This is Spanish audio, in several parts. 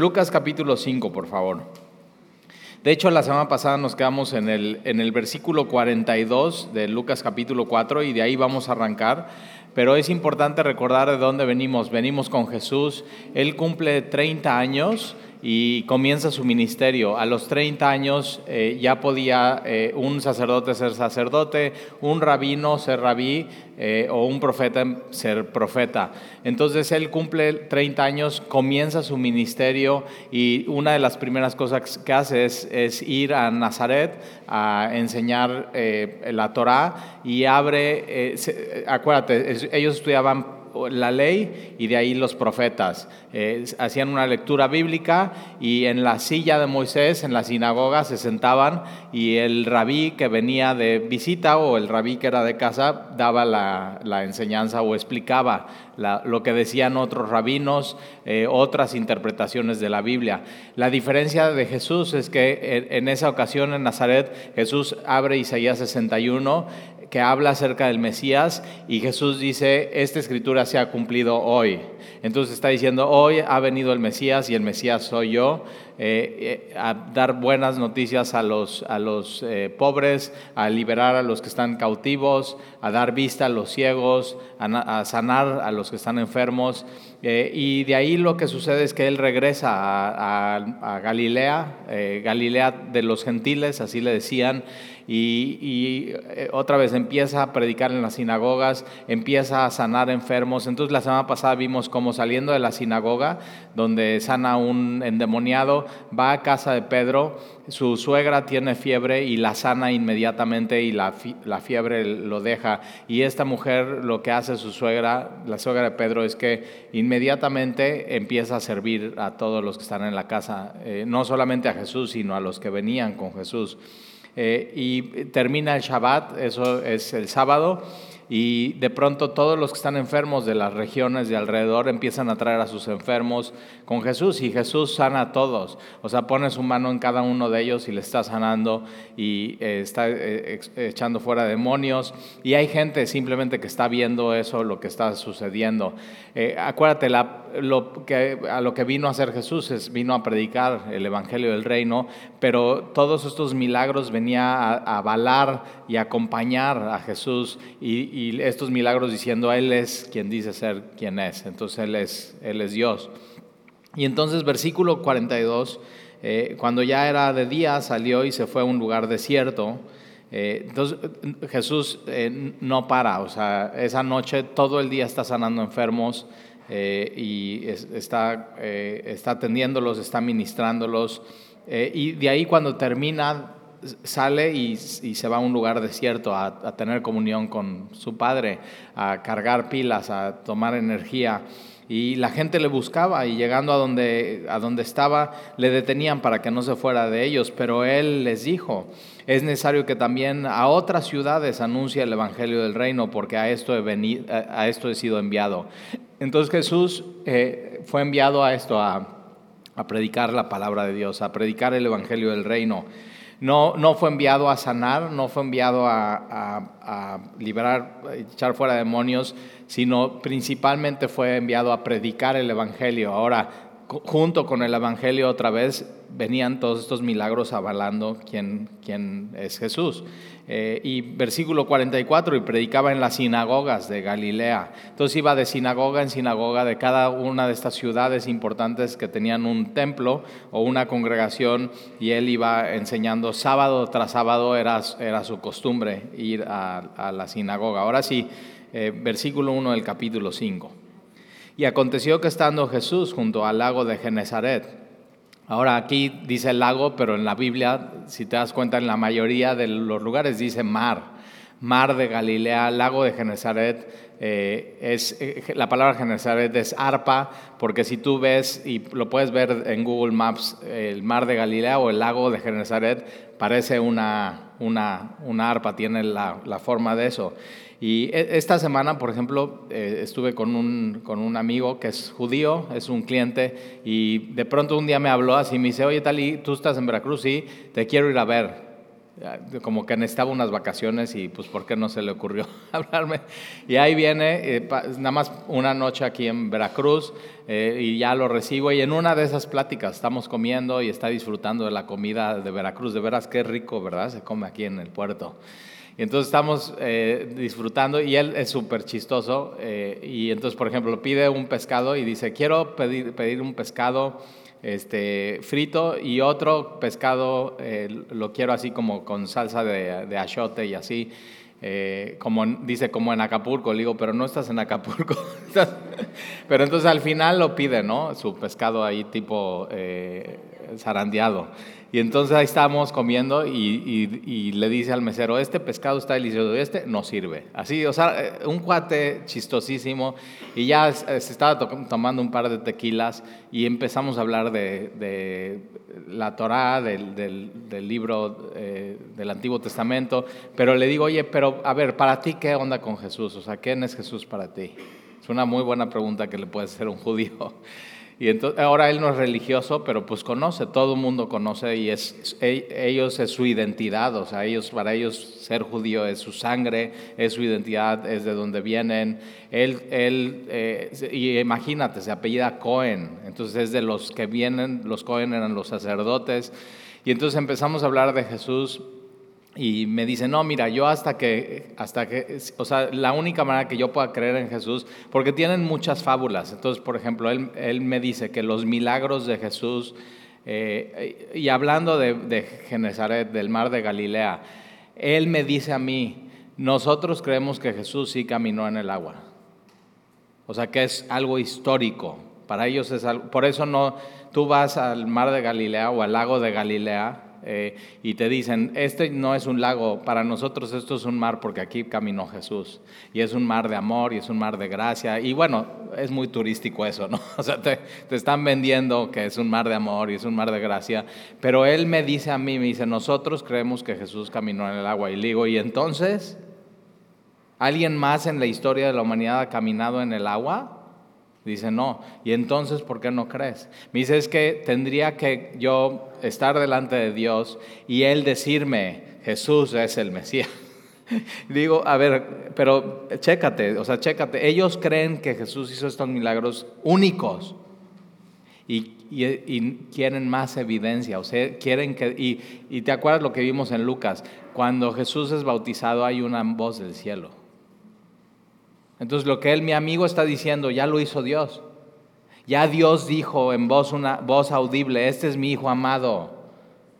Lucas capítulo 5, por favor. De hecho, la semana pasada nos quedamos en el, en el versículo 42 de Lucas capítulo 4 y de ahí vamos a arrancar. Pero es importante recordar de dónde venimos. Venimos con Jesús. Él cumple 30 años y comienza su ministerio. A los 30 años eh, ya podía eh, un sacerdote ser sacerdote, un rabino ser rabí eh, o un profeta ser profeta. Entonces él cumple 30 años, comienza su ministerio y una de las primeras cosas que hace es, es ir a Nazaret a enseñar la Torá y abre, acuérdate, ellos estudiaban la ley y de ahí los profetas. Eh, hacían una lectura bíblica y en la silla de Moisés, en la sinagoga, se sentaban y el rabí que venía de visita o el rabí que era de casa daba la, enseñanza o explicaba lo que decían otros rabinos, eh, otras interpretaciones de la Biblia. La diferencia de Jesús es que en esa ocasión en Nazaret Jesús abre Isaías 61 que habla acerca del Mesías y Jesús dice, esta escritura se ha cumplido hoy. Entonces está diciendo, hoy ha venido el Mesías y el Mesías soy yo, eh, eh, a dar buenas noticias a los, a los eh, pobres, a liberar a los que están cautivos, a dar vista a los ciegos, a, sanar a los que están enfermos. y de ahí lo que sucede es que él regresa a, Galilea, Galilea de los gentiles, así le decían, y, eh, otra vez empieza a predicar en las sinagogas, empieza a sanar enfermos. Entonces la semana pasada vimos cómo saliendo de la sinagoga, donde sana un endemoniado, va a casa de Pedro, su suegra tiene fiebre y la sana inmediatamente y la, la fiebre lo deja. Y esta mujer lo que hace su suegra, la suegra de Pedro, es que inmediatamente empieza a servir a todos los que están en la casa, eh, no solamente a Jesús, sino a los que venían con Jesús. Eh, y termina el Shabbat, eso es el sábado, y de pronto todos los que están enfermos de las regiones de alrededor empiezan a traer a sus enfermos con Jesús y Jesús sana a todos. O sea, pone su mano en cada uno de ellos y le está sanando y eh, está eh, echando fuera demonios. Y hay gente simplemente que está viendo eso, lo que está sucediendo. Eh, acuérdate, lo que, a lo que vino a hacer Jesús es vino a predicar el Evangelio del Reino, pero todos estos milagros venía a, avalar y acompañar a Jesús y y estos milagros diciendo, Él es quien dice ser quien es, entonces Él es, él es Dios. Y entonces versículo 42, eh, cuando ya era de día, salió y se fue a un lugar desierto. Eh, entonces Jesús eh, no para, o sea, esa noche todo el día está sanando enfermos y está, está atendiéndolos, está ministrándolos. y de ahí cuando termina sale y, se va a un lugar desierto a, tener comunión con su padre, a cargar pilas, a tomar energía. Y la gente le buscaba y llegando a donde, a donde estaba le detenían para que no se fuera de ellos, pero él les dijo, es necesario que también a otras ciudades anuncie el Evangelio del Reino porque a esto he, venido, a esto he sido enviado. Entonces Jesús eh, fue enviado a esto, a, a predicar la palabra de Dios, a predicar el Evangelio del Reino. No, no fue enviado a sanar, no fue enviado a, liberar, a echar fuera demonios, sino principalmente fue enviado a predicar el Evangelio. Ahora, junto con el Evangelio otra vez, venían todos estos milagros avalando quién, quién es Jesús. Eh, y versículo 44, y predicaba en las sinagogas de Galilea. Entonces iba de sinagoga en sinagoga de cada una de estas ciudades importantes que tenían un templo o una congregación, y él iba enseñando sábado tras sábado, era, era su costumbre ir a, la sinagoga. Ahora sí, eh, versículo 1 del capítulo 5. Y aconteció que estando Jesús junto al lago de Genezaret, Ahora aquí dice lago, pero en la Biblia, si te das cuenta, en la mayoría de los lugares dice mar. Mar de Galilea, lago de Genezaret. Eh, es, eh, la palabra Genezaret es arpa, porque si tú ves, y lo puedes ver en Google Maps, el mar de Galilea o el lago de Genezaret, parece una, una, una arpa, tiene la, la forma de eso. Y e, esta semana, por ejemplo, eh, estuve con un, con un amigo que es judío, es un cliente, y de pronto un día me habló así, me dice, oye Tali, tú estás en Veracruz, sí, te quiero ir a ver. Como que necesitaba unas vacaciones y pues ¿por qué no se le ocurrió hablarme? Y ahí viene, eh, nada más una noche aquí en Veracruz eh, y ya lo recibo y en una de esas pláticas estamos comiendo y está disfrutando de la comida de Veracruz, de veras qué rico, ¿verdad? Se come aquí en el puerto. Y entonces estamos eh, disfrutando y él es súper chistoso y entonces, por ejemplo, pide un pescado y dice, quiero pedir, pedir un pescado este, frito y otro pescado eh, lo quiero así como con salsa de, de achote y así. Eh, como dice como en Acapulco, le digo, pero no estás en Acapulco. pero entonces al final lo pide, ¿no? Su pescado ahí tipo eh, zarandeado. Y entonces ahí estamos comiendo y, le dice al mesero, este pescado está delicioso, este no sirve. Así, o sea, eh, un cuate chistosísimo y ya se estaba tomando un par de tequilas y empezamos a hablar de, la Torá, del, libro eh, del Antiguo Testamento, pero le digo, oye, pero a ver, para ti, ¿qué onda con Jesús? O sea, ¿quién es Jesús para ti? Es una muy buena pregunta que le puede hacer un judío. Y entonces, ahora él no es religioso, pero pues conoce, todo el mundo conoce y es, e, ellos es su identidad, o sea, ellos, para ellos ser judío es su sangre, es su identidad, es de donde vienen. Él, él eh, y imagínate, se apellida Cohen, entonces es de los que vienen, los Cohen eran los sacerdotes. Y entonces empezamos a hablar de Jesús y me dice, no, mira, yo hasta que, hasta que, o sea, la única manera que yo pueda creer en Jesús, porque tienen muchas fábulas. Entonces, por ejemplo, él, él me dice que los milagros de Jesús, eh, y hablando de, de Genezaret, del mar de Galilea, él me dice a mí, nosotros creemos que Jesús sí caminó en el agua. O sea, que es algo histórico. Para ellos es algo, por eso no, tú vas al mar de Galilea o al lago de Galilea eh, y te dicen, este no es un lago, para nosotros esto es un mar porque aquí caminó Jesús. Y es un mar de amor y es un mar de gracia. Y bueno, es muy turístico eso, ¿no? O sea, te, te están vendiendo que es un mar de amor y es un mar de gracia. Pero él me dice a mí, me dice, nosotros creemos que Jesús caminó en el agua. Y le digo, ¿y entonces? ¿Alguien más en la historia de la humanidad ha caminado en el agua? Dice, no. ¿Y entonces por qué no crees? Me dice, es que tendría que yo estar delante de Dios y Él decirme, Jesús es el Mesías. Digo, a ver, pero chécate, o sea, chécate. Ellos creen que Jesús hizo estos milagros únicos y, quieren más evidencia, o sea, quieren que... Y, y te acuerdas lo que vimos en Lucas, cuando Jesús es bautizado hay una voz del cielo entonces lo que él, mi amigo, está diciendo, ya lo hizo Dios. Ya Dios dijo en voz, una, voz audible, este es mi hijo amado.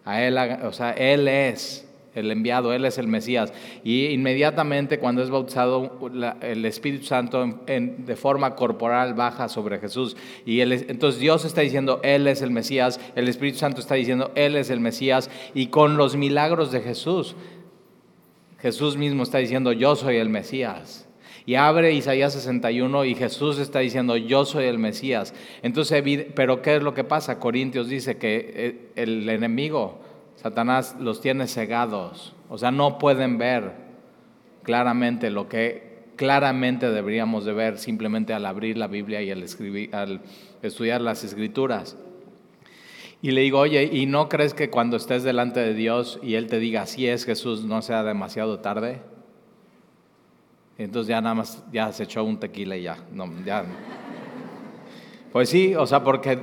A él, o sea, él es el enviado, él es el Mesías. Y inmediatamente cuando es bautizado, el Espíritu Santo de forma corporal baja sobre Jesús. Y entonces Dios está diciendo, él es el Mesías. El Espíritu Santo está diciendo, él es el Mesías. Y con los milagros de Jesús, Jesús mismo está diciendo, yo soy el Mesías. Y abre Isaías 61 y Jesús está diciendo, yo soy el Mesías. Entonces, pero ¿qué es lo que pasa? Corintios dice que eh, el enemigo, Satanás, los tiene cegados. O sea, no pueden ver claramente lo que claramente deberíamos de ver simplemente al abrir la Biblia y al, escribir, al estudiar las escrituras. Y le digo, oye, ¿y no crees que cuando estés delante de Dios y Él te diga, si es Jesús, no sea demasiado tarde? Entonces ya nada más, ya se echó un tequila y ya, no, ya. Pues sí, o sea, porque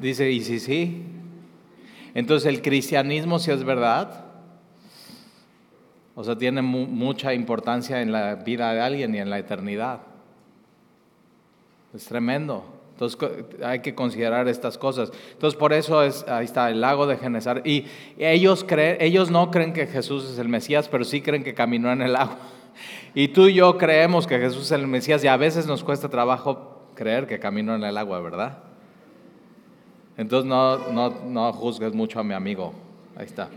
dice, y sí, sí. Entonces el cristianismo sí es verdad. O sea, tiene mucha importancia en la vida de alguien y en la eternidad. Es tremendo. Entonces hay que considerar estas cosas. Entonces por eso es, ahí está el lago de Genesaret. Y ellos, creen, ellos no creen que Jesús es el Mesías, pero sí creen que caminó en el agua. Y tú y yo creemos que Jesús es el Mesías y a veces nos cuesta trabajo creer que caminó en el agua, ¿verdad? Entonces no, no, no juzgues mucho a mi amigo. Ahí está.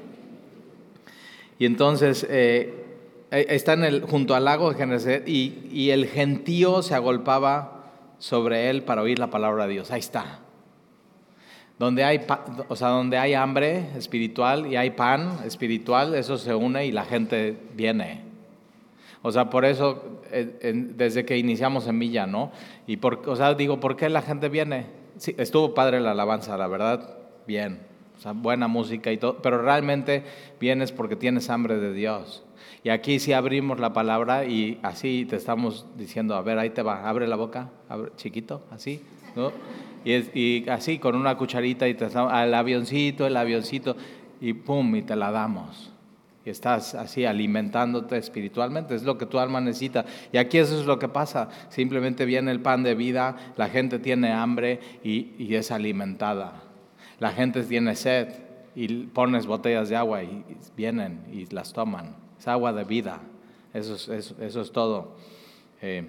Y entonces eh, está en el, junto al lago de y, y el gentío se agolpaba sobre él para oír la palabra de Dios. Ahí está. Donde hay, o sea, donde hay hambre espiritual y hay pan espiritual, eso se une y la gente viene. O sea, por eso, eh, desde que iniciamos Semilla, ¿no? Y por, o sea, digo, ¿por qué la gente viene? Sí, estuvo padre la alabanza, la verdad, bien. o sea, buena música y todo, pero realmente vienes porque tienes hambre de Dios. Y aquí sí abrimos la palabra y así te estamos diciendo, a ver, ahí te va, abre la boca, abre, chiquito, así, ¿no? Y, y así con una cucharita y te al avioncito, el avioncito, y pum, y te la damos. Estás así alimentándote espiritualmente, es lo que tu alma necesita. Y aquí eso es lo que pasa, simplemente viene el pan de vida, la gente tiene hambre y, es alimentada. La gente tiene sed y pones botellas de agua y vienen y las toman. Es agua de vida, eso es, eso, es todo. Eh,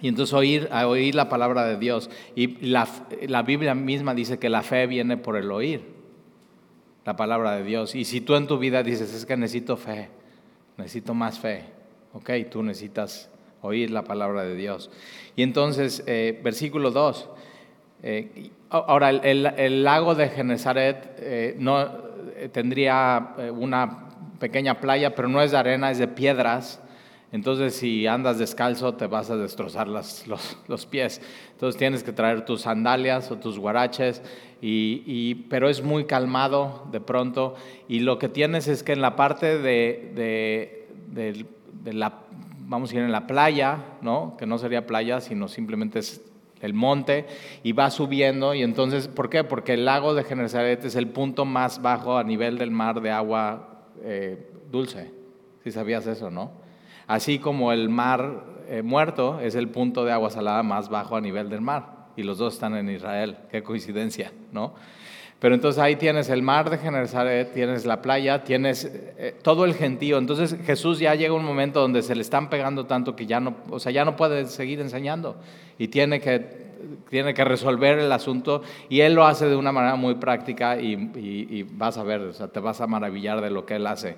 y entonces oír, oír la palabra de Dios. Y la, la Biblia misma dice que la fe viene por el oír la palabra de Dios. Y si tú en tu vida dices, es que necesito fe, necesito más fe, ok, tú necesitas oír la palabra de Dios. Y entonces, eh, versículo 2, eh, ahora el, lago de Genezaret eh, no tendría una pequeña playa, pero no es de arena, es de piedras. Entonces, si andas descalzo, te vas a destrozar los, los, pies. Entonces, tienes que traer tus sandalias o tus guaraches, y, pero es muy calmado de pronto. Y lo que tienes es que en la parte de, la, vamos a ir en la playa, ¿no? que no sería playa, sino simplemente es el monte, y va subiendo. Y entonces, ¿por qué? Porque el lago de Genesaret es el punto más bajo a nivel del mar de agua eh, dulce. Si sabías eso, ¿no? Así como el mar eh, muerto es el punto de agua salada más bajo a nivel del mar. Y los dos están en Israel. Qué coincidencia, ¿no? Pero entonces ahí tienes el mar de Genesaret, tienes la playa, tienes eh, todo el gentío. Entonces Jesús ya llega un momento donde se le están pegando tanto que ya no, o sea, ya no puede seguir enseñando y tiene que tiene que resolver el asunto y él lo hace de una manera muy práctica y, vas a ver, o sea, te vas a maravillar de lo que él hace.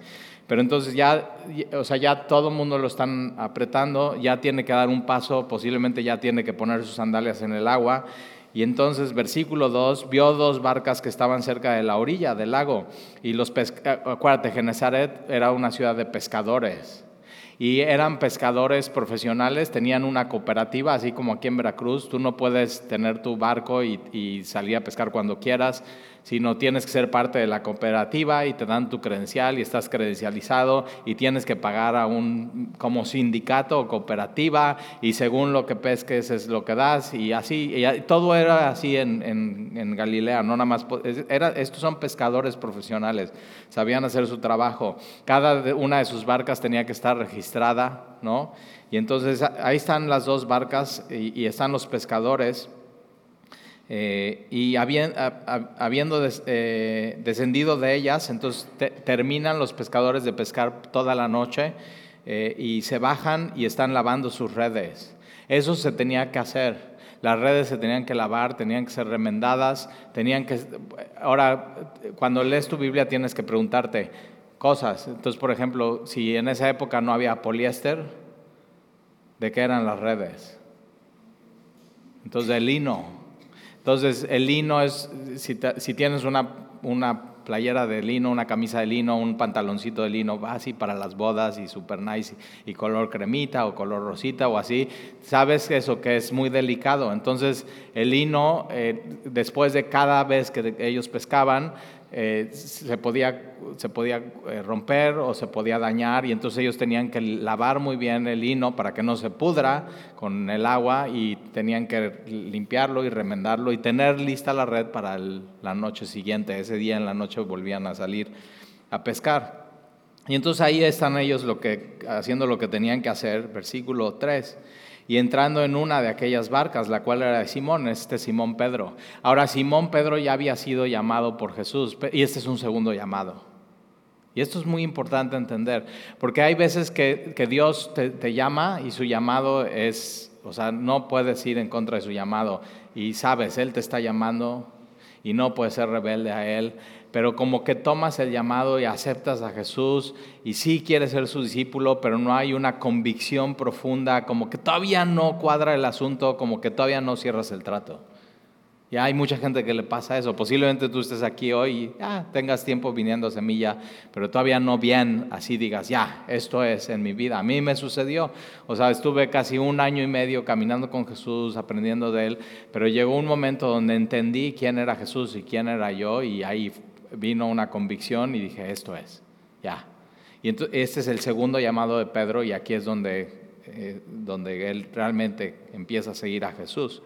Pero entonces ya, o sea, ya todo el mundo lo están apretando, ya tiene que dar un paso, posiblemente ya tiene que poner sus sandalias en el agua. Y entonces, versículo 2, vio dos barcas que estaban cerca de la orilla del lago. Y los acuérdate, Genezaret era una ciudad de pescadores y eran pescadores profesionales, tenían una cooperativa, así como aquí en Veracruz, tú no puedes tener tu barco y salir a pescar cuando quieras, sino tienes que ser parte de la cooperativa y te dan tu credencial y estás credencializado y tienes que pagar a un como sindicato o cooperativa y según lo que pesques es lo que das y así, y todo era así en, en, Galilea, no nada más, era, estos son pescadores profesionales, sabían hacer su trabajo, cada una de sus barcas tenía que estar registrada, ¿no? Y entonces ahí están las dos barcas y están los pescadores eh, y habiendo eh, descendido de ellas, entonces terminan los pescadores de pescar toda la noche eh, y se bajan y están lavando sus redes. Eso se tenía que hacer. Las redes se tenían que lavar, tenían que ser remendadas, tenían que... Ahora, cuando lees tu Biblia tienes que preguntarte cosas. Entonces, por ejemplo, si en esa época no había poliéster, ¿de qué eran las redes? Entonces, de lino. Entonces, el lino es, si, tienes una, una, playera de lino, una camisa de lino, un pantaloncito de lino, así para las bodas y super nice, y, color cremita o color rosita o así, sabes eso que es muy delicado. Entonces, el lino, eh, después de cada vez que ellos pescaban, eh, se podía, se podía eh, romper o se podía dañar y entonces ellos tenían que lavar muy bien el lino para que no se pudra con el agua y tenían que limpiarlo y remendarlo y tener lista la red para la noche siguiente. Ese día en la noche volvían a salir a pescar. Y entonces ahí están ellos lo que, haciendo lo que tenían que hacer, versículo 3 y entrando en una de aquellas barcas, la cual era de Simón, este Simón Pedro. Ahora, Simón Pedro ya había sido llamado por Jesús y este es un segundo llamado. Y esto es muy importante entender, porque hay veces que, Dios te, te, llama y su llamado es, o sea, no puedes ir en contra de su llamado y sabes, Él te está llamando y no puedes ser rebelde a Él pero como que tomas el llamado y aceptas a Jesús y sí quieres ser su discípulo, pero no hay una convicción profunda, como que todavía no cuadra el asunto, como que todavía no cierras el trato. Y hay mucha gente que le pasa eso. Posiblemente tú estés aquí hoy y ah, tengas tiempo viniendo a Semilla, pero todavía no bien así digas, ya, esto es en mi vida. A mí me sucedió. O sea, estuve casi un año y medio caminando con Jesús, aprendiendo de Él, pero llegó un momento donde entendí quién era Jesús y quién era yo y ahí vino una convicción y dije, esto es, ya. Y entonces, este es el segundo llamado de Pedro y aquí es donde, eh, donde él realmente empieza a seguir a Jesús.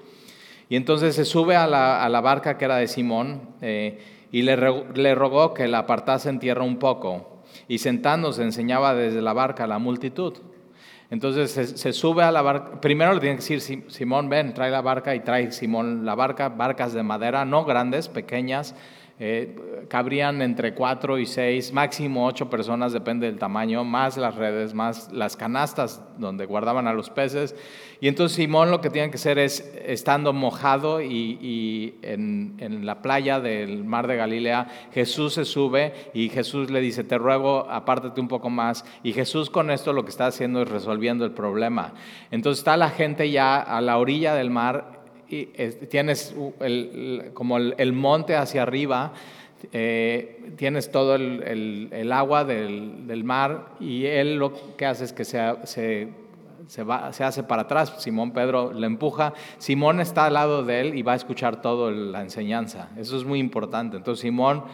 Y entonces se sube a la, a la barca que era de Simón eh, y le, le rogó que la apartase en tierra un poco y sentándose enseñaba desde la barca a la multitud. Entonces se, sube a la barca, primero le tiene que decir, Simón, ven, trae la barca y trae Simón la barca, barcas de madera, no grandes, pequeñas, eh, cabrían entre cuatro y seis, máximo ocho personas, depende del tamaño, más las redes, más las canastas donde guardaban a los peces. Y entonces Simón lo que tiene que hacer es, estando mojado y, en, en, la playa del mar de Galilea, Jesús se sube y Jesús le dice, te ruego, apártate un poco más. Y Jesús con esto lo que está haciendo es resolviendo el problema. Entonces está la gente ya a la orilla del mar y tienes como el, monte hacia arriba, eh, tienes todo el, agua del, mar y él lo que hace es que se, se, va, se, hace para atrás. Simón Pedro le empuja. Simón está al lado de él y va a escuchar toda la enseñanza. Eso es muy importante. Entonces Simón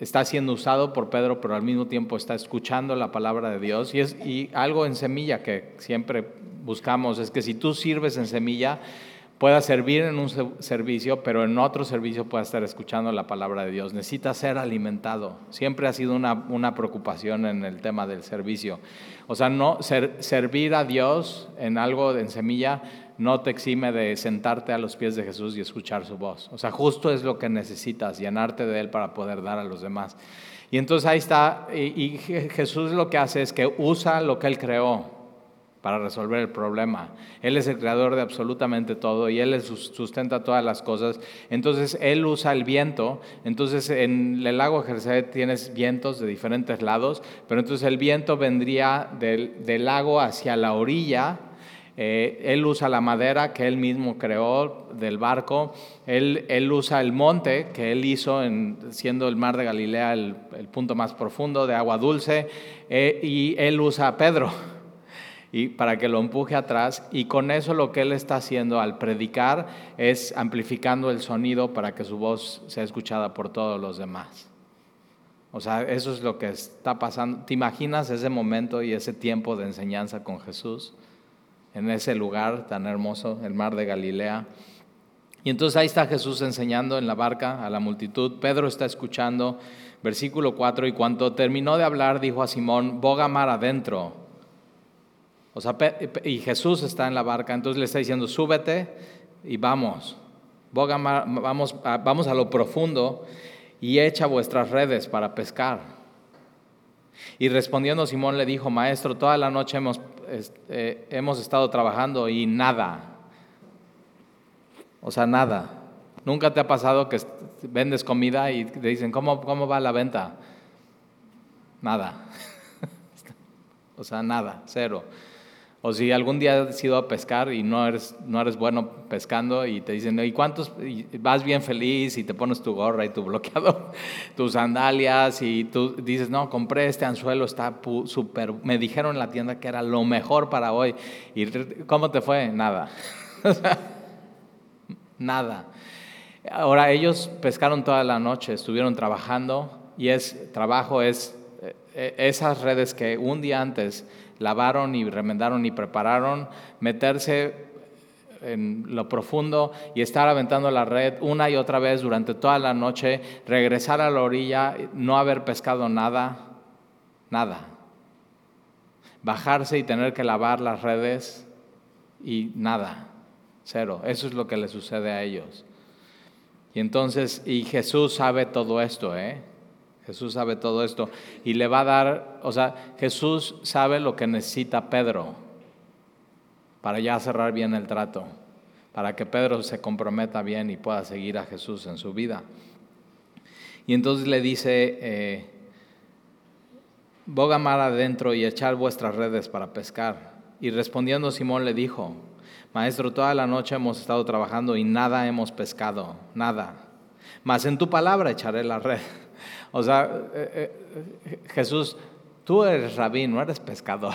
está siendo usado por Pedro, pero al mismo tiempo está escuchando la palabra de Dios. Y, es, y algo en semilla que siempre buscamos es que si tú sirves en semilla, pueda servir en un servicio, pero en otro servicio pueda estar escuchando la palabra de Dios. Necesita ser alimentado. Siempre ha sido una, una preocupación en el tema del servicio. O sea, no servir a Dios en algo en semilla no te exime de sentarte a los pies de Jesús y escuchar su voz. O sea, justo es lo que necesitas, llenarte de Él para poder dar a los demás. Y entonces ahí está, y Jesús lo que hace es que usa lo que Él creó para resolver el problema. Él es el creador de absolutamente todo y Él sustenta todas las cosas. Entonces Él usa el viento. Entonces en el lago Jersey tienes vientos de diferentes lados, pero entonces el viento vendría del, lago hacia la orilla. Eh, él usa la madera que él mismo creó del barco. Él, usa el monte que él hizo en, siendo el mar de Galilea el, el punto más profundo de agua dulce. Eh, y él usa a Pedro y para que lo empuje atrás y con eso lo que él está haciendo al predicar es amplificando el sonido para que su voz sea escuchada por todos los demás. O sea, eso es lo que está pasando. ¿Te imaginas ese momento y ese tiempo de enseñanza con Jesús en ese lugar tan hermoso, el mar de Galilea? Y entonces ahí está Jesús enseñando en la barca a la multitud. Pedro está escuchando, versículo 4, y cuando terminó de hablar dijo a Simón, boga mar adentro o sea, y Jesús está en la barca, entonces le está diciendo, súbete y vamos, vamos, vamos a lo profundo y echa vuestras redes para pescar. Y respondiendo Simón le dijo, maestro, toda la noche hemos, eh, hemos estado trabajando y nada. O sea, nada. ¿Nunca te ha pasado que vendes comida y te dicen, ¿cómo, cómo va la venta? Nada. o sea, nada, cero. O si algún día has ido a pescar y no eres, no eres bueno pescando y te dicen, ¿y cuántos? vas bien feliz y te pones tu gorra y tu bloqueado, tus sandalias y tú dices, no, compré este anzuelo, está súper, me dijeron en la tienda que era lo mejor para hoy. ¿Y cómo te fue? Nada. Nada. Ahora ellos pescaron toda la noche, estuvieron trabajando y es trabajo es eh, eh, esas redes que un día antes lavaron y remendaron y prepararon, meterse en lo profundo y estar aventando la red una y otra vez durante toda la noche, regresar a la orilla, no haber pescado nada, nada. Bajarse y tener que lavar las redes y nada, cero. Eso es lo que le sucede a ellos. Y entonces, y Jesús sabe todo esto, ¿eh? Jesús sabe todo esto y le va a dar, o sea, Jesús sabe lo que necesita Pedro para ya cerrar bien el trato, para que Pedro se comprometa bien y pueda seguir a Jesús en su vida. Y entonces le dice, eh, boga mar adentro y echar vuestras redes para pescar. Y respondiendo Simón le dijo, Maestro, toda la noche hemos estado trabajando y nada hemos pescado, nada. Mas en tu palabra echaré la red. O sea, eh, eh, Jesús, tú eres rabí, no eres pescador.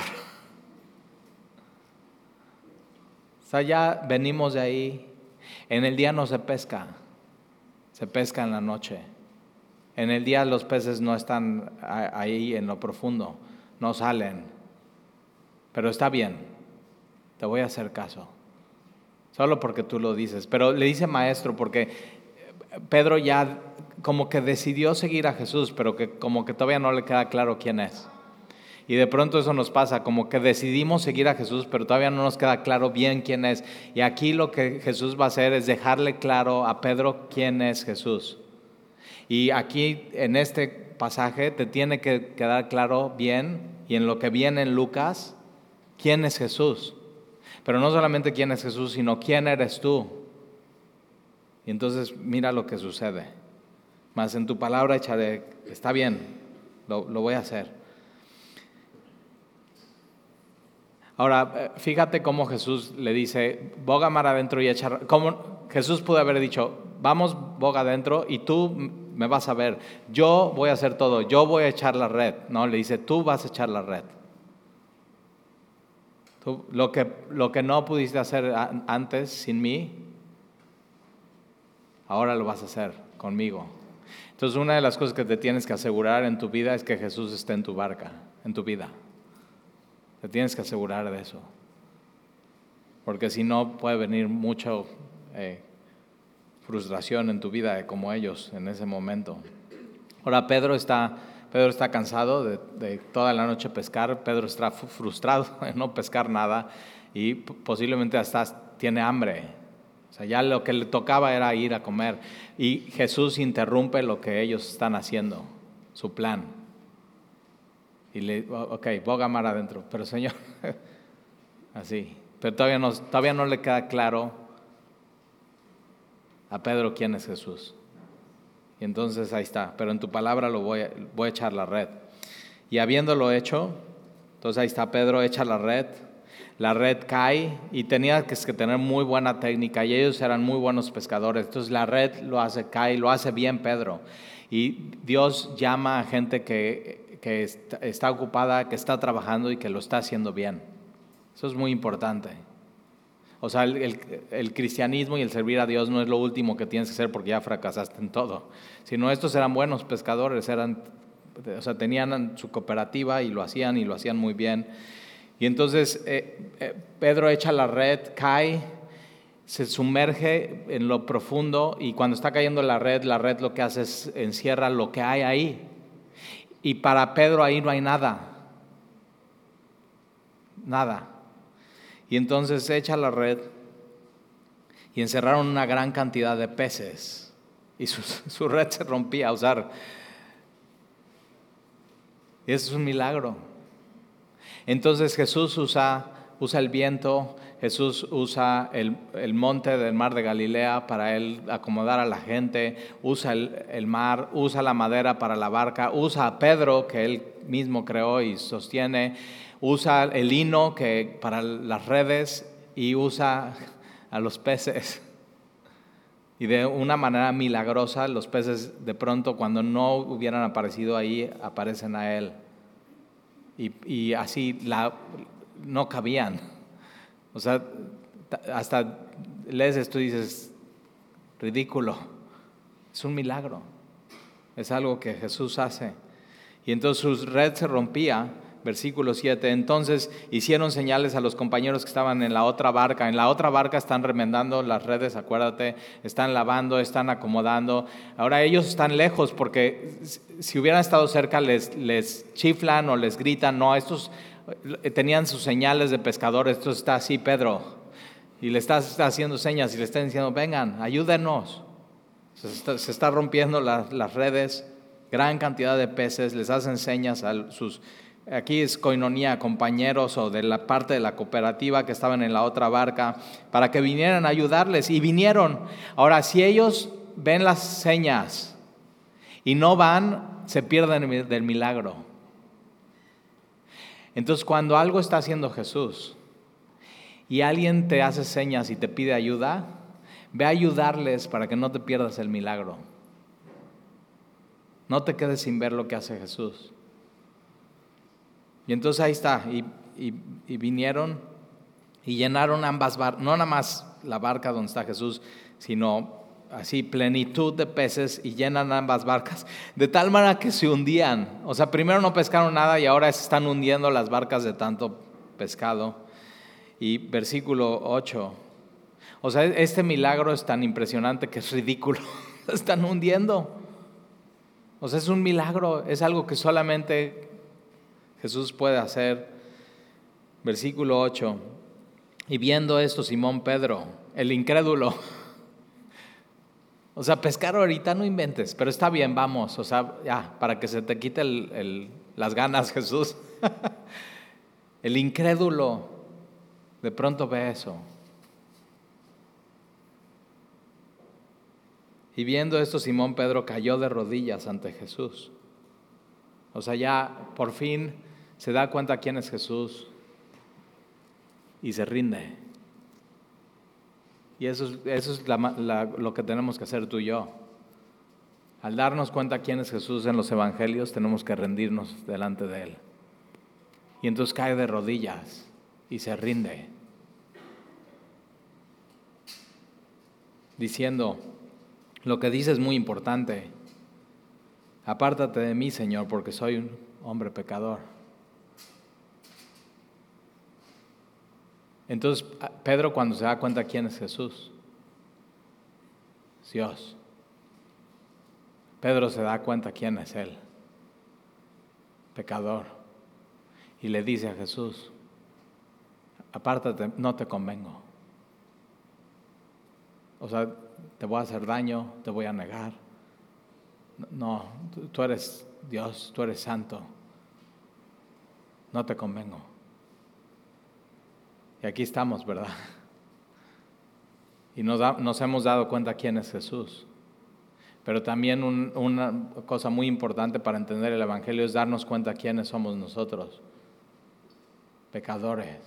O sea, ya venimos de ahí. En el día no se pesca, se pesca en la noche. En el día los peces no están ahí en lo profundo, no salen. Pero está bien, te voy a hacer caso. Solo porque tú lo dices. Pero le dice maestro porque Pedro ya como que decidió seguir a Jesús, pero que como que todavía no le queda claro quién es. Y de pronto eso nos pasa, como que decidimos seguir a Jesús, pero todavía no nos queda claro bien quién es. Y aquí lo que Jesús va a hacer es dejarle claro a Pedro quién es Jesús. Y aquí en este pasaje te tiene que quedar claro bien, y en lo que viene en Lucas, quién es Jesús. Pero no solamente quién es Jesús, sino quién eres tú. Y entonces mira lo que sucede. Más en tu palabra echaré, está bien, lo, voy a hacer. Ahora, eh, fíjate cómo Jesús le dice, boga mar adentro y echar... Como Jesús pudo haber dicho, vamos, boga adentro y tú me vas a ver. Yo voy a hacer todo, yo voy a echar la red. No, le dice, tú vas a echar la red. lo, que, lo que no pudiste hacer antes sin mí, ahora lo vas a hacer conmigo. Entonces, una de las cosas que te tienes que asegurar en tu vida es que Jesús esté en tu barca, en tu vida. Te tienes que asegurar de eso. Porque si no, puede venir mucha eh, frustración en tu vida, como ellos en ese momento. Ahora, Pedro está, Pedro está cansado de, toda la noche pescar. Pedro está frustrado de no pescar nada y posiblemente hasta tiene hambre. O sea, ya lo que le tocaba era ir a comer. Y Jesús interrumpe lo que ellos están haciendo, su plan. Y le, ok, boga mar adentro. Pero Señor, así. Pero todavía no, todavía no le queda claro a Pedro quién es Jesús. Y entonces ahí está. Pero en tu palabra lo voy voy a echar la red. Y habiéndolo hecho, entonces ahí está Pedro, echa la red. La red cae y tenía que tener muy buena técnica y ellos eran muy buenos pescadores. Entonces la red lo hace, cae, lo hace bien Pedro. Y Dios llama a gente que que está, ocupada, que está trabajando y que lo está haciendo bien. Eso es muy importante. O sea, el, cristianismo y el servir a Dios no es lo último que tienes que hacer porque ya fracasaste en todo. Sino estos eran buenos pescadores, eran, o sea, tenían su cooperativa y lo hacían y lo hacían muy bien. Y entonces eh, eh, Pedro echa la red, cae, se sumerge en lo profundo y cuando está cayendo la red, la red lo que hace es encierra lo que hay ahí. Y para Pedro ahí no hay nada. Nada. Y entonces echa la red y encerraron una gran cantidad de peces. Y su, red se rompía a usar. Eso es un milagro. Entonces Jesús usa, usa el viento, Jesús usa el, monte del mar de Galilea para él acomodar a la gente, usa el, mar, usa la madera para la barca, usa a Pedro que él mismo creó y sostiene, usa el lino que, para las redes y usa a los peces. Y de una manera milagrosa los peces de pronto cuando no hubieran aparecido ahí aparecen a él. Y, así la, no cabían. O sea, hasta lees esto y dices, ridículo. Es un milagro. Es algo que Jesús hace. Y entonces su red se rompía, versículo 7. Entonces hicieron señales a los compañeros que estaban en la otra barca. En la otra barca están remendando las redes, acuérdate, están lavando, están acomodando. Ahora ellos están lejos porque si hubieran estado cerca les, les chiflan o les gritan, no, estos tenían sus señales de pescadores, esto está así Pedro, y le está, haciendo señas y le está diciendo, vengan, ayúdenos. Se está, rompiendo las redes, gran cantidad de peces, les hacen señas a sus, aquí es coinonía, compañeros o de la parte de la cooperativa que estaban en la otra barca, para que vinieran a ayudarles, y vinieron. Ahora, si ellos ven las señas y no van, se pierden del milagro. Entonces cuando algo está haciendo Jesús y alguien te hace señas y te pide ayuda, ve a ayudarles para que no te pierdas el milagro. No te quedes sin ver lo que hace Jesús. Y entonces ahí está, y, vinieron y llenaron ambas barcas, no nada más la barca donde está Jesús, sino así plenitud de peces y llenan ambas barcas, de tal manera que se hundían. O sea, primero no pescaron nada y ahora se están hundiendo las barcas de tanto pescado. Y versículo 8. O sea, este milagro es tan impresionante que es ridículo. Están hundiendo. O sea, es un milagro, es algo que solamente Jesús puede hacer. Versículo 8. Y viendo esto, Simón Pedro, el incrédulo, o sea, pescar ahorita no inventes, pero está bien, vamos, o sea, ya, para que se te quite las ganas, Jesús. el incrédulo de pronto ve eso. Y viendo esto, Simón Pedro cayó de rodillas ante Jesús. O sea, ya por fin se da cuenta quién es Jesús y se rinde. Y eso es, lo que tenemos que hacer tú y yo. Al darnos cuenta quién es Jesús en los evangelios, tenemos que rendirnos delante de Él. Y entonces cae de rodillas y se rinde. Diciendo, lo que dice es muy importante. Apártate de mí, Señor, porque soy un hombre pecador. Entonces, Pedro cuando se da cuenta quién es Jesús, Dios, Pedro se da cuenta quién es Él, pecador, y le dice a Jesús, apártate, no te convengo. O sea, te voy a hacer daño, te voy a negar. No, tú eres Dios, tú eres santo. No te convengo. Y aquí estamos, ¿verdad? Y nos, hemos dado cuenta quién es Jesús. Pero también una cosa muy importante para entender el Evangelio es darnos cuenta quiénes somos nosotros. Pecadores.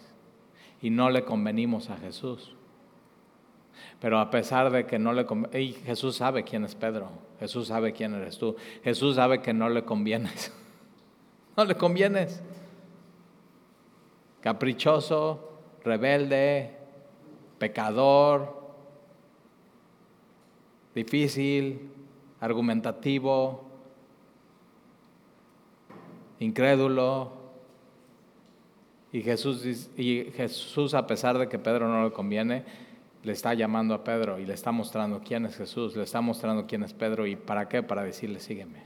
Y no le convenimos a Jesús. Pero a pesar de que no le conviene, Jesús sabe quién es Pedro, Jesús sabe quién eres tú, Jesús sabe que no le convienes, no le convienes. Caprichoso, rebelde, pecador, difícil, argumentativo, incrédulo. Y Jesús, y Jesús, a pesar de que Pedro no le conviene, le está llamando a Pedro y le está mostrando quién es Jesús, le está mostrando quién es Pedro y para qué, para decirle, sígueme.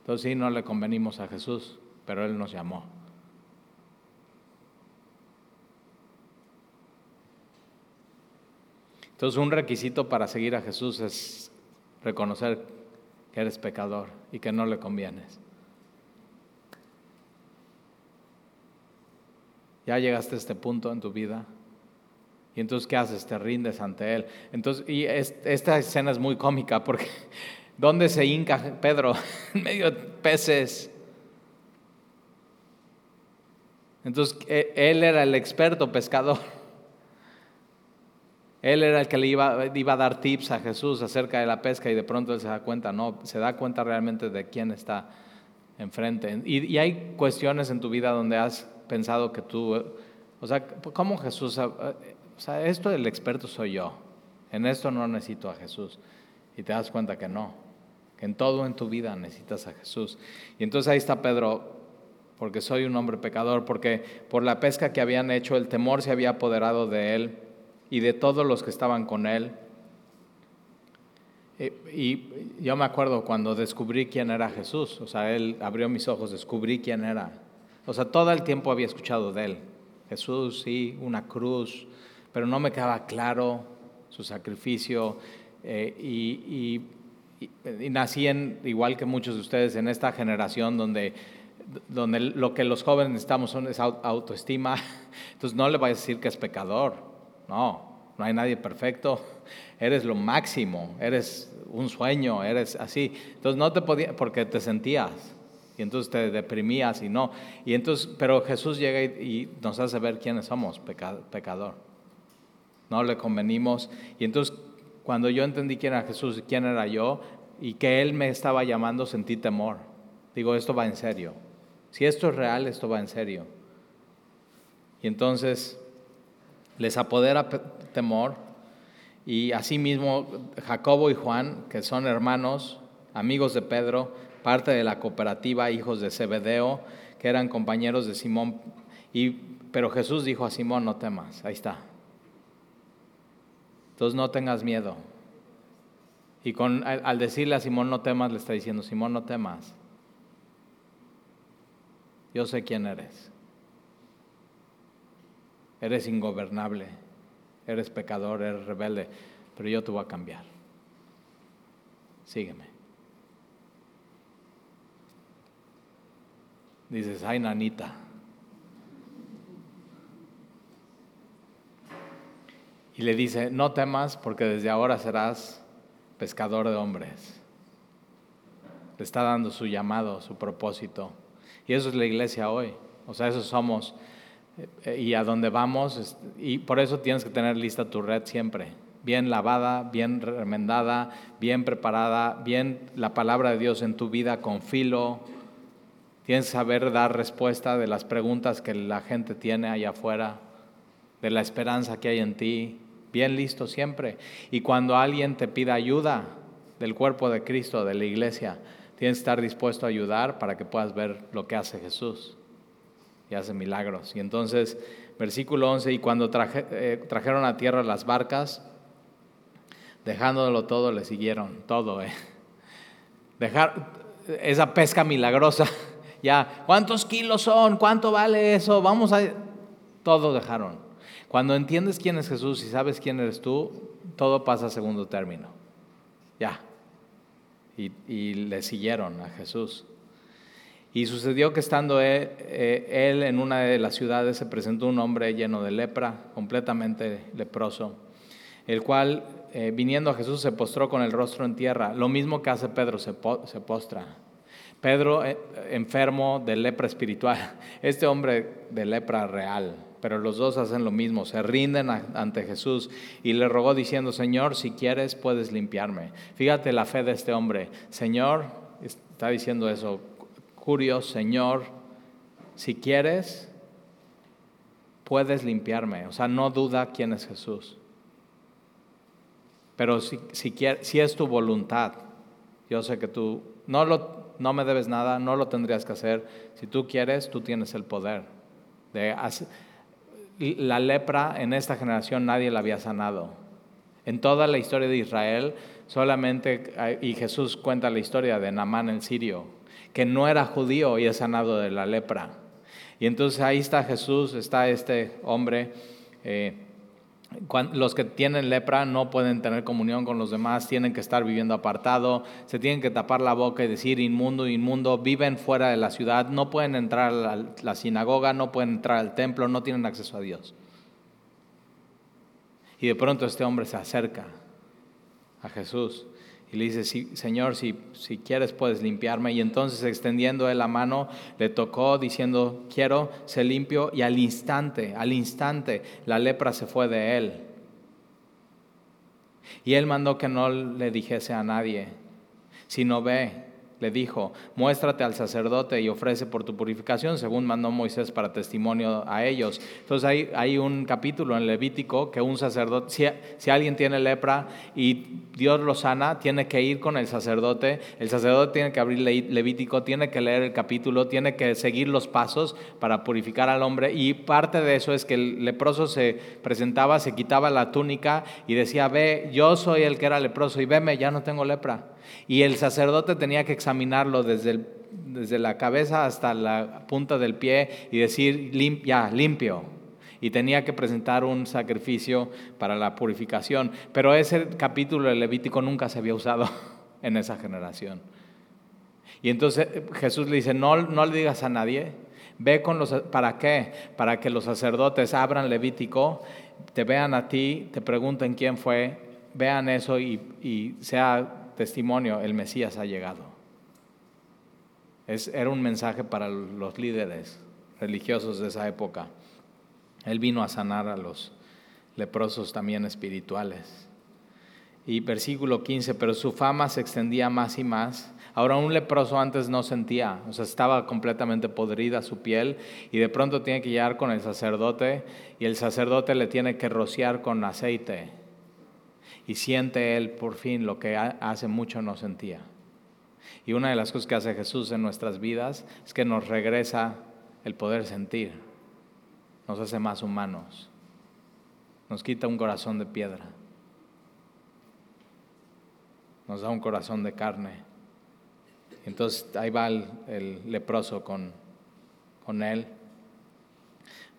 Entonces sí, no le convenimos a Jesús, pero Él nos llamó. Entonces un requisito para seguir a Jesús es reconocer que eres pecador y que no le convienes. Ya llegaste a este punto en tu vida. Y entonces, ¿qué haces? Te rindes ante Él. Entonces, y esta escena es muy cómica porque ¿dónde se hinca Pedro? en medio de peces. Entonces, e, él era el experto pescador. Él era el que le iba, iba, a dar tips a Jesús acerca de la pesca y de pronto él se da cuenta, no, se da cuenta realmente de quién está enfrente. y hay cuestiones en tu vida donde has pensado que tú, o sea, ¿cómo Jesús? O sea, esto del experto soy yo. En esto no necesito a Jesús. Y te das cuenta que no, que en todo en tu vida necesitas a Jesús. Y entonces ahí está Pedro, porque soy un hombre pecador, porque por la pesca que habían hecho, el temor se había apoderado de él y de todos los que estaban con él. Y yo me acuerdo cuando descubrí quién era Jesús, o sea, él abrió mis ojos, descubrí quién era. O sea, todo el tiempo había escuchado de él. Jesús, sí, una cruz, pero no me quedaba claro su sacrificio. Eh, y, nací en, igual que muchos de ustedes, en esta generación donde, donde lo que los jóvenes necesitamos es autoestima. Entonces no le voy a decir que es pecador. No, no hay nadie perfecto. Eres lo máximo, eres un sueño, eres así. Entonces no te podía, porque te sentías y entonces te deprimías y no. Y entonces, pero Jesús llega y, nos hace ver quiénes somos, pecador. No le convenimos. Y entonces, cuando yo entendí quién era Jesús y quién era yo, y que Él me estaba llamando, sentí temor. Digo, esto va en serio. Si esto es real, esto va en serio. Y entonces les apodera temor Y asimismo Jacobo y Juan, que son hermanos, amigos de Pedro, parte de la cooperativa Hijos de Zebedeo, que eran compañeros de Simón. Y, pero Jesús dijo a Simón, no temas, ahí está. Entonces no tengas miedo. Y con, al decirle a Simón, no temas, le está diciendo, Simón, no temas. Yo sé quién eres. Eres ingobernable, eres pecador, eres rebelde, pero yo te voy a cambiar. Sígueme. Dices, ay, nanita. Y le dice, no temas porque desde ahora serás pescador de hombres. Le está dando su llamado, su propósito. Y eso es la iglesia hoy. O sea, eso somos. Eh, y a donde vamos, y por eso tienes que tener lista tu red siempre. Bien lavada, bien remendada, bien preparada, bien la palabra de Dios en tu vida con filo. Tienes que saber dar respuesta de las preguntas que la gente tiene allá afuera, de la esperanza que hay en ti. Bien listo siempre. Y cuando alguien te pida ayuda del cuerpo de Cristo, de la iglesia, Tienes que estar dispuesto a ayudar para que puedas ver lo que hace Jesús. Y hace milagros. Y entonces, versículo 11, y cuando eh, trajeron a tierra las barcas, dejándolo todo, le siguieron, todo. Eh. Dejar esa pesca milagrosa. Ya, ¿cuántos kilos son? ¿Cuánto vale eso? Vamos a... Todo dejaron. Cuando entiendes quién es Jesús y sabes quién eres tú, todo pasa a segundo término. Ya, y, le siguieron a Jesús. Y sucedió que estando eh, él, en una de las ciudades se presentó un hombre lleno de lepra, completamente leproso, el cual eh, viniendo a Jesús se postró con el rostro en tierra, lo mismo que hace Pedro, se, postra. Pedro eh, enfermo de lepra espiritual, este hombre de lepra real, pero los dos hacen lo mismo, se rinden ante Jesús y le rogó diciendo, Señor, si quieres puedes limpiarme. Fíjate la fe de este hombre, Señor, está diciendo eso, curioso, Señor, si quieres puedes limpiarme, o sea, no duda quién es Jesús. Pero si, si, es tu voluntad, yo sé que tú no, lo, no me debes nada, no lo tendrías que hacer. Si tú quieres, tú tienes el poder de la lepra en esta generación nadie la había sanado. En toda la historia de Israel, solamente, y Jesús cuenta la historia de Namán el sirio, que no era judío y es sanado de la lepra. Y entonces ahí está Jesús, está este hombre. Eh, los que tienen lepra no pueden tener comunión con los demás, tienen que estar viviendo apartado, se tienen que tapar la boca y decir inmundo, inmundo, viven fuera de la ciudad, no pueden entrar a la sinagoga, no pueden entrar al templo, no tienen acceso a Dios. Y de pronto este hombre se acerca a Jesús y le dice, Señor, si, si quieres puedes limpiarme. Y entonces extendiendo él la mano, le tocó diciendo, quiero ser limpio. Y al instante, al instante, la lepra se fue de él. Y él mandó que no le dijese a nadie, sino ve le dijo, muéstrate al sacerdote y ofrece por tu purificación, según mandó Moisés para testimonio a ellos. Entonces hay, hay un capítulo en Levítico que un sacerdote, si, alguien tiene lepra y Dios lo sana, tiene que ir con el sacerdote, el sacerdote tiene que abrir Levítico, tiene que leer el capítulo, tiene que seguir los pasos para purificar al hombre y parte de eso es que el leproso se presentaba, se quitaba la túnica y decía, ve, yo soy el que era leproso y veme, ya no tengo lepra. Y el sacerdote tenía que examinarlo desde, desde la cabeza hasta la punta del pie y decir, ya, limpio. Y tenía que presentar un sacrificio para la purificación. Pero ese capítulo de Levítico nunca se había usado en esa generación. Y entonces Jesús le dice, no, no le digas a nadie, ve con los... ¿Para qué? Para que los sacerdotes abran Levítico, te vean a ti, te pregunten quién fue, vean eso y sea testimonio, el Mesías ha llegado. Es, era un mensaje para los líderes religiosos de esa época. Él vino a sanar a los leprosos también espirituales. Y versículo 15, pero su fama se extendía más y más. Ahora un leproso antes no sentía, o sea, estaba completamente podrida su piel y de pronto tiene que llegar con el sacerdote y el sacerdote le tiene que rociar con aceite y siente él por fin lo que hace mucho no sentía. Y una de las cosas que hace Jesús en nuestras vidas es que nos regresa el poder sentir, nos hace más humanos, nos quita un corazón de piedra, nos da un corazón de carne. Entonces ahí va el, leproso con, con él.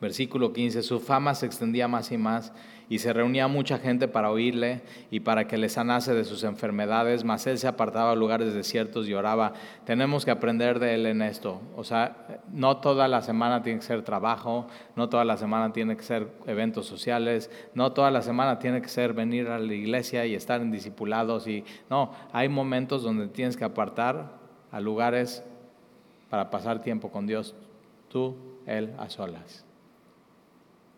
Versículo 15, su fama se extendía más y más y se reunía mucha gente para oírle y para que le sanase de sus enfermedades, mas él se apartaba a lugares desiertos y oraba. Tenemos que aprender de él en esto. O sea, no toda la semana tiene que ser trabajo, no toda la semana tiene que ser eventos sociales, no toda la semana tiene que ser venir a la iglesia y estar en discipulados y no, hay momentos donde tienes que apartar a lugares para pasar tiempo con Dios, tú, él, a solas.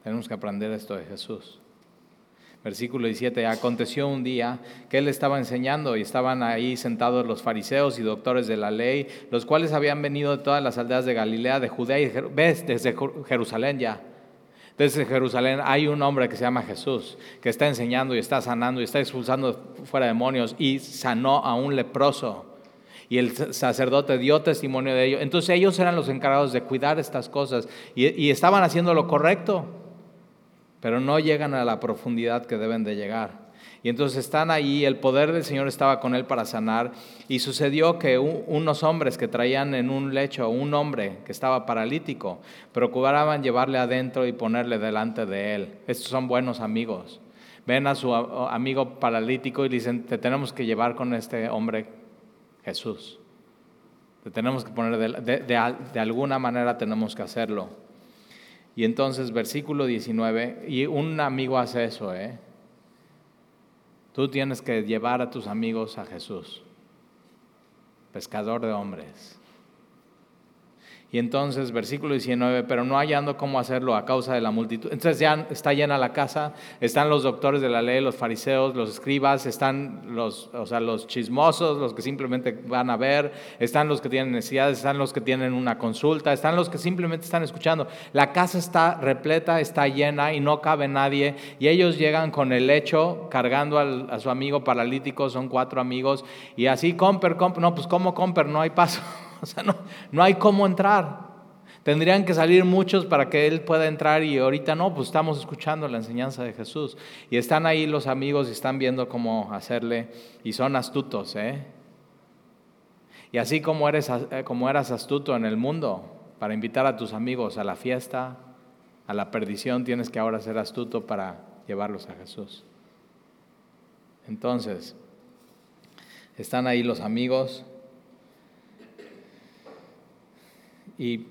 Tenemos que aprender esto de Jesús. Versículo 17, aconteció un día que él estaba enseñando y estaban ahí sentados los fariseos y doctores de la ley, los cuales habían venido de todas las aldeas de Galilea, de Judea y ves desde Jerusalén ya. Desde Jerusalén hay un hombre que se llama Jesús, que está enseñando y está sanando y está expulsando fuera demonios y sanó a un leproso. Y el sacerdote dio testimonio de ello. Entonces ellos eran los encargados de cuidar estas cosas y, y estaban haciendo lo correcto pero no llegan a la profundidad que deben de llegar. Y entonces están ahí, el poder del Señor estaba con él para sanar, y sucedió que unos hombres que traían en un lecho un hombre que estaba paralítico, procuraban llevarle adentro y ponerle delante de él. Estos son buenos amigos. Ven a su amigo paralítico y dicen, te tenemos que llevar con este hombre Jesús. Te tenemos que poner, de alguna manera tenemos que hacerlo. Y entonces, versículo 19, y un amigo hace eso, ¿eh? Tú tienes que llevar a tus amigos a Jesús, pescador de hombres. Y entonces, versículo 19, pero no hallando cómo hacerlo a causa de la multitud. Entonces ya está llena la casa, están los doctores de la ley, los fariseos, los escribas, están los, o sea, los chismosos, los que simplemente van a ver, están los que tienen necesidades, están los que tienen una consulta, están los que simplemente están escuchando. La casa está repleta, está llena y no cabe nadie. Y ellos llegan con el lecho cargando a su amigo paralítico, son cuatro amigos, y así, comper, comper, no, pues como comper, no hay paso. O sea, no, no hay cómo entrar. Tendrían que salir muchos para que él pueda entrar y ahorita no, pues estamos escuchando la enseñanza de Jesús. Y están ahí los amigos y están viendo cómo hacerle y son astutos, ¿eh? Y así como eres, eh, como eras astuto en el mundo para invitar a tus amigos a la fiesta, a la perdición, tienes que ahora ser astuto para llevarlos a Jesús. Entonces, están ahí los amigos y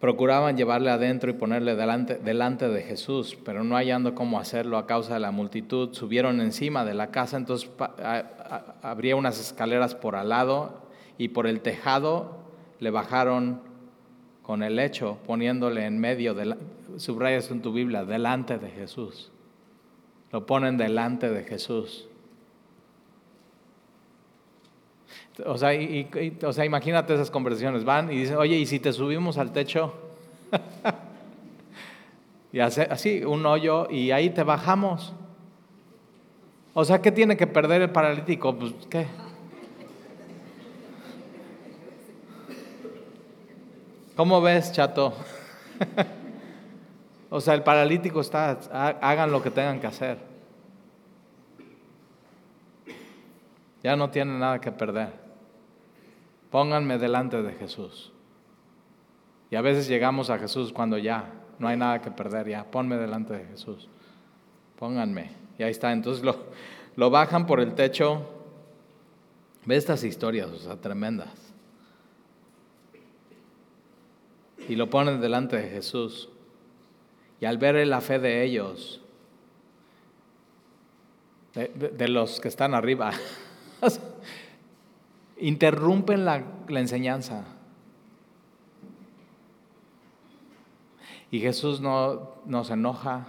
procuraban llevarle adentro y ponerle delante, delante de Jesús, pero no hallando cómo hacerlo a causa de la multitud, subieron encima de la casa, entonces habría unas escaleras por al lado y por el tejado le bajaron con el lecho, poniéndole en medio, de la, subrayas en tu Biblia, delante de Jesús. Lo ponen delante de Jesús. O sea, o sea, imagínate esas conversaciones. Van y dicen, oye, ¿y si te subimos al techo? y hace así, un hoyo, y ahí te bajamos. O sea, ¿qué tiene que perder el paralítico? Pues, ¿qué? ¿Cómo ves, chato? o sea, el paralítico está, hagan lo que tengan que hacer. Ya no tiene nada que perder. Pónganme delante de Jesús. Y a veces llegamos a Jesús cuando ya no hay nada que perder, ya ponme delante de Jesús. Pónganme. Y ahí está. Entonces lo, lo bajan por el techo. Ve estas historias, o sea, tremendas. Y lo ponen delante de Jesús. Y al ver la fe de ellos, de los que están arriba, interrumpen la, enseñanza. Y Jesús no, nos enoja,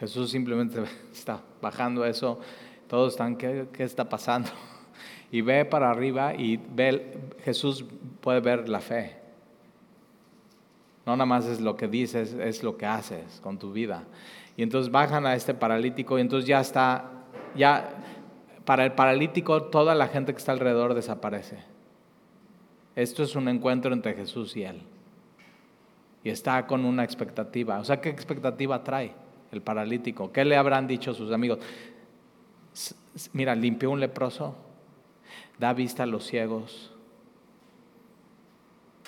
Jesús simplemente está bajando eso, todos están, ¿qué, ¿qué, está pasando? Y ve para arriba y ve, Jesús puede ver la fe. No nada más es lo que dices, es lo que haces con tu vida. Y entonces bajan a este paralítico y entonces ya está ya para el paralítico toda la gente que está alrededor desaparece. Esto es un encuentro entre Jesús y él. Y está con una expectativa. O sea, ¿qué expectativa trae el paralítico? ¿Qué le habrán dicho sus amigos? Mira, limpió un leproso, da vista a los ciegos.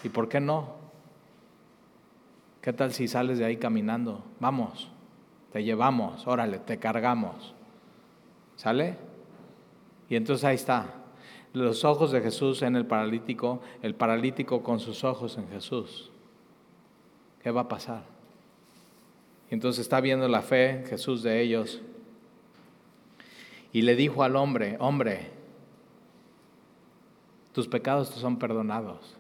¿Y por qué no? ¿Qué tal si sales de ahí caminando? Vamos, te llevamos, órale, te cargamos. ¿Sale? Y entonces ahí está, los ojos de Jesús en el paralítico, el paralítico con sus ojos en Jesús. ¿Qué va a pasar? Y entonces está viendo la fe Jesús de ellos. Y le dijo al hombre, hombre, tus pecados te son perdonados.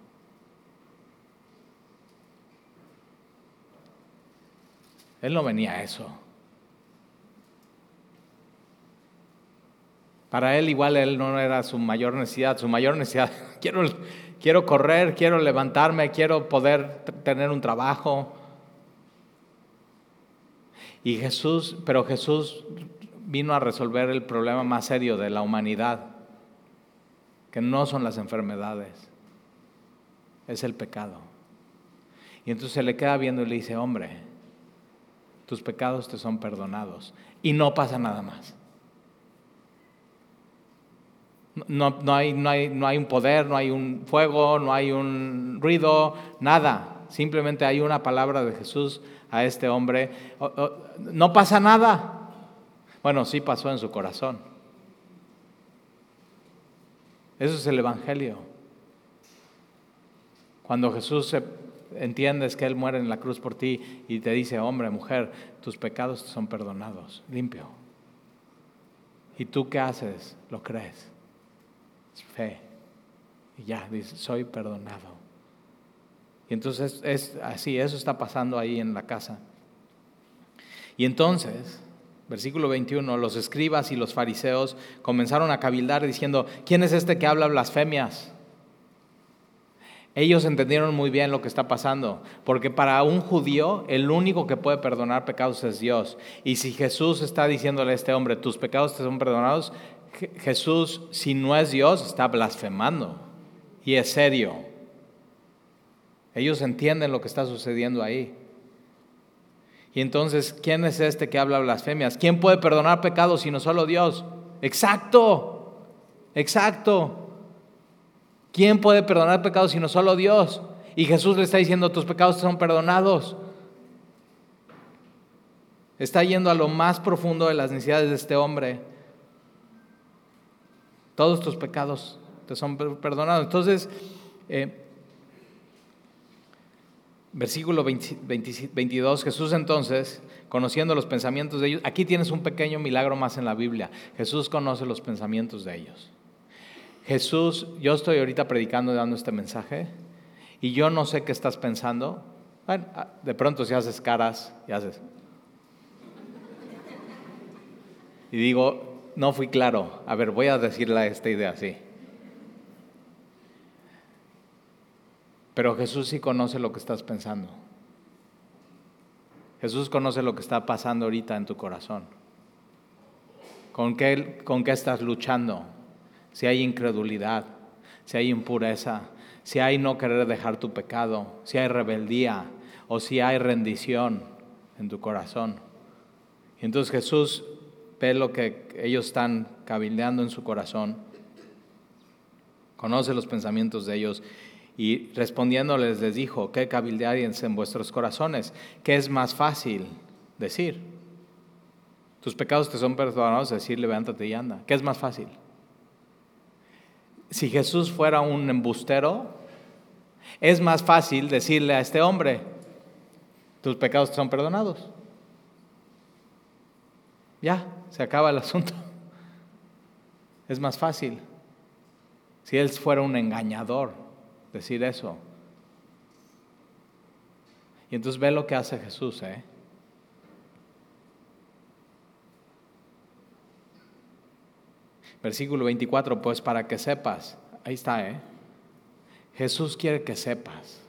Él no venía a eso. Para él igual él no era su mayor necesidad, su mayor necesidad, quiero, quiero correr, quiero levantarme, quiero poder tener un trabajo. Y Jesús, pero Jesús vino a resolver el problema más serio de la humanidad, que no son las enfermedades, es el pecado. Y entonces se le queda viendo y le dice, hombre, tus pecados te son perdonados. Y no pasa nada más. No, no, hay, no, hay, no hay un poder, no hay un fuego, no hay un ruido, nada. Simplemente hay una palabra de Jesús a este hombre. No pasa nada. Bueno, sí pasó en su corazón. Eso es el Evangelio. Cuando Jesús entiendes que Él muere en la cruz por ti y te dice, hombre, mujer, tus pecados son perdonados, limpio. ¿Y tú qué haces? Lo crees fe. Y ya, dice, soy perdonado. Y entonces es así, eso está pasando ahí en la casa. Y entonces, versículo 21, los escribas y los fariseos comenzaron a cabildar diciendo, ¿quién es este que habla blasfemias? Ellos entendieron muy bien lo que está pasando, porque para un judío el único que puede perdonar pecados es Dios. Y si Jesús está diciéndole a este hombre, tus pecados te son perdonados, Jesús, si no es Dios, está blasfemando y es serio. Ellos entienden lo que está sucediendo ahí. Y entonces, ¿quién es este que habla blasfemias? ¿Quién puede perdonar pecados sino solo Dios? Exacto, exacto. ¿Quién puede perdonar pecados sino solo Dios? Y Jesús le está diciendo, tus pecados son perdonados. Está yendo a lo más profundo de las necesidades de este hombre todos tus pecados te son perdonados. Entonces, eh, versículo 22, Jesús entonces, conociendo los pensamientos de ellos, aquí tienes un pequeño milagro más en la Biblia. Jesús conoce los pensamientos de ellos. Jesús, yo estoy ahorita predicando dando este mensaje y yo no sé qué estás pensando. Bueno, ah, de pronto si haces caras y haces. Y digo, no fui claro. A ver, voy a decirle esta idea así. Pero Jesús sí conoce lo que estás pensando. Jesús conoce lo que está pasando ahorita en tu corazón. ¿Con qué, con qué estás luchando? Si hay incredulidad, si hay impureza, si hay no querer dejar tu pecado, si hay rebeldía o si hay rendición en tu corazón. Y entonces Jesús ve lo que ellos están cabildeando en su corazón, conoce los pensamientos de ellos y respondiéndoles les dijo, ¿qué cabildeáis en vuestros corazones? ¿Qué es más fácil decir? Tus pecados te son perdonados, decir, levántate y anda. ¿Qué es más fácil? Si Jesús fuera un embustero, es más fácil decirle a este hombre, tus pecados te son perdonados. Ya, se acaba el asunto. Es más fácil. Si él fuera un engañador, decir eso. Y entonces ve lo que hace Jesús, ¿eh? Versículo 24, pues para que sepas, ahí está, ¿eh? Jesús quiere que sepas.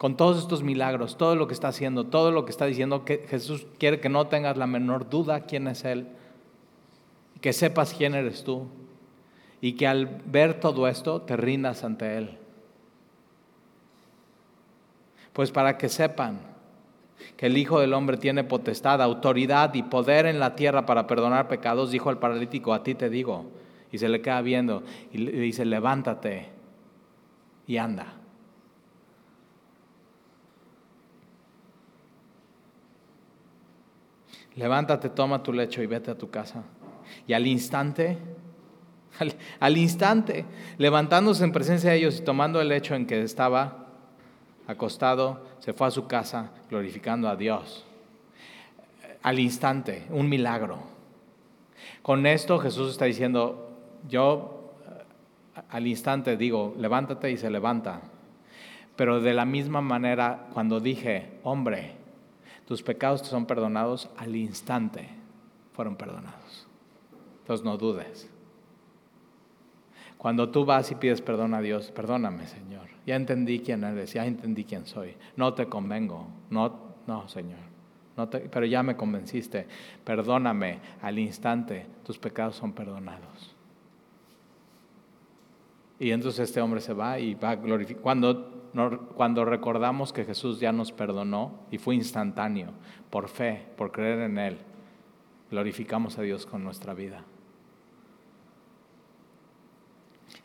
Con todos estos milagros, todo lo que está haciendo, todo lo que está diciendo, que Jesús quiere que no tengas la menor duda quién es Él, que sepas quién eres tú y que al ver todo esto te rindas ante Él. Pues para que sepan que el Hijo del Hombre tiene potestad, autoridad y poder en la tierra para perdonar pecados, dijo al paralítico, a ti te digo. Y se le queda viendo y le dice, levántate y anda. Levántate, toma tu lecho y vete a tu casa. Y al instante, al, instante, levantándose en presencia de ellos y tomando el lecho en que estaba acostado, se fue a su casa glorificando a Dios. Al instante, un milagro. Con esto Jesús está diciendo, yo al instante digo, levántate y se levanta. Pero de la misma manera, cuando dije, hombre, tus pecados son perdonados al instante, fueron perdonados. Entonces no dudes. Cuando tú vas y pides perdón a Dios, perdóname, Señor. Ya entendí quién eres, ya entendí quién soy. No te convengo, no, no, Señor. No te, pero ya me convenciste. Perdóname al instante, tus pecados son perdonados. Y entonces este hombre se va y va a glorificar. Cuando cuando recordamos que Jesús ya nos perdonó y fue instantáneo, por fe, por creer en Él, glorificamos a Dios con nuestra vida.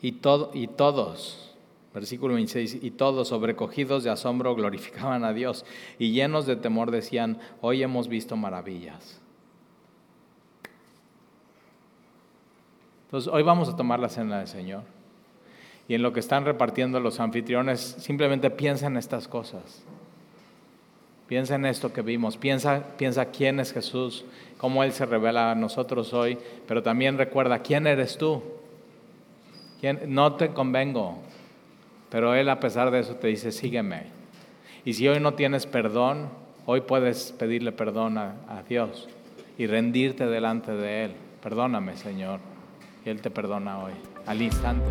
Y, todo, y todos, versículo 26, y todos sobrecogidos de asombro glorificaban a Dios y llenos de temor decían, hoy hemos visto maravillas. Entonces, hoy vamos a tomar la cena del Señor y en lo que están repartiendo los anfitriones, simplemente piensa en estas cosas. Piensa en esto que vimos, piensa, piensa quién es Jesús, cómo Él se revela a nosotros hoy, pero también recuerda quién eres tú. ¿Quién? No te convengo, pero Él a pesar de eso te dice, sígueme. Y si hoy no tienes perdón, hoy puedes pedirle perdón a, a Dios y rendirte delante de Él. Perdóname, Señor. Y Él te perdona hoy, al instante.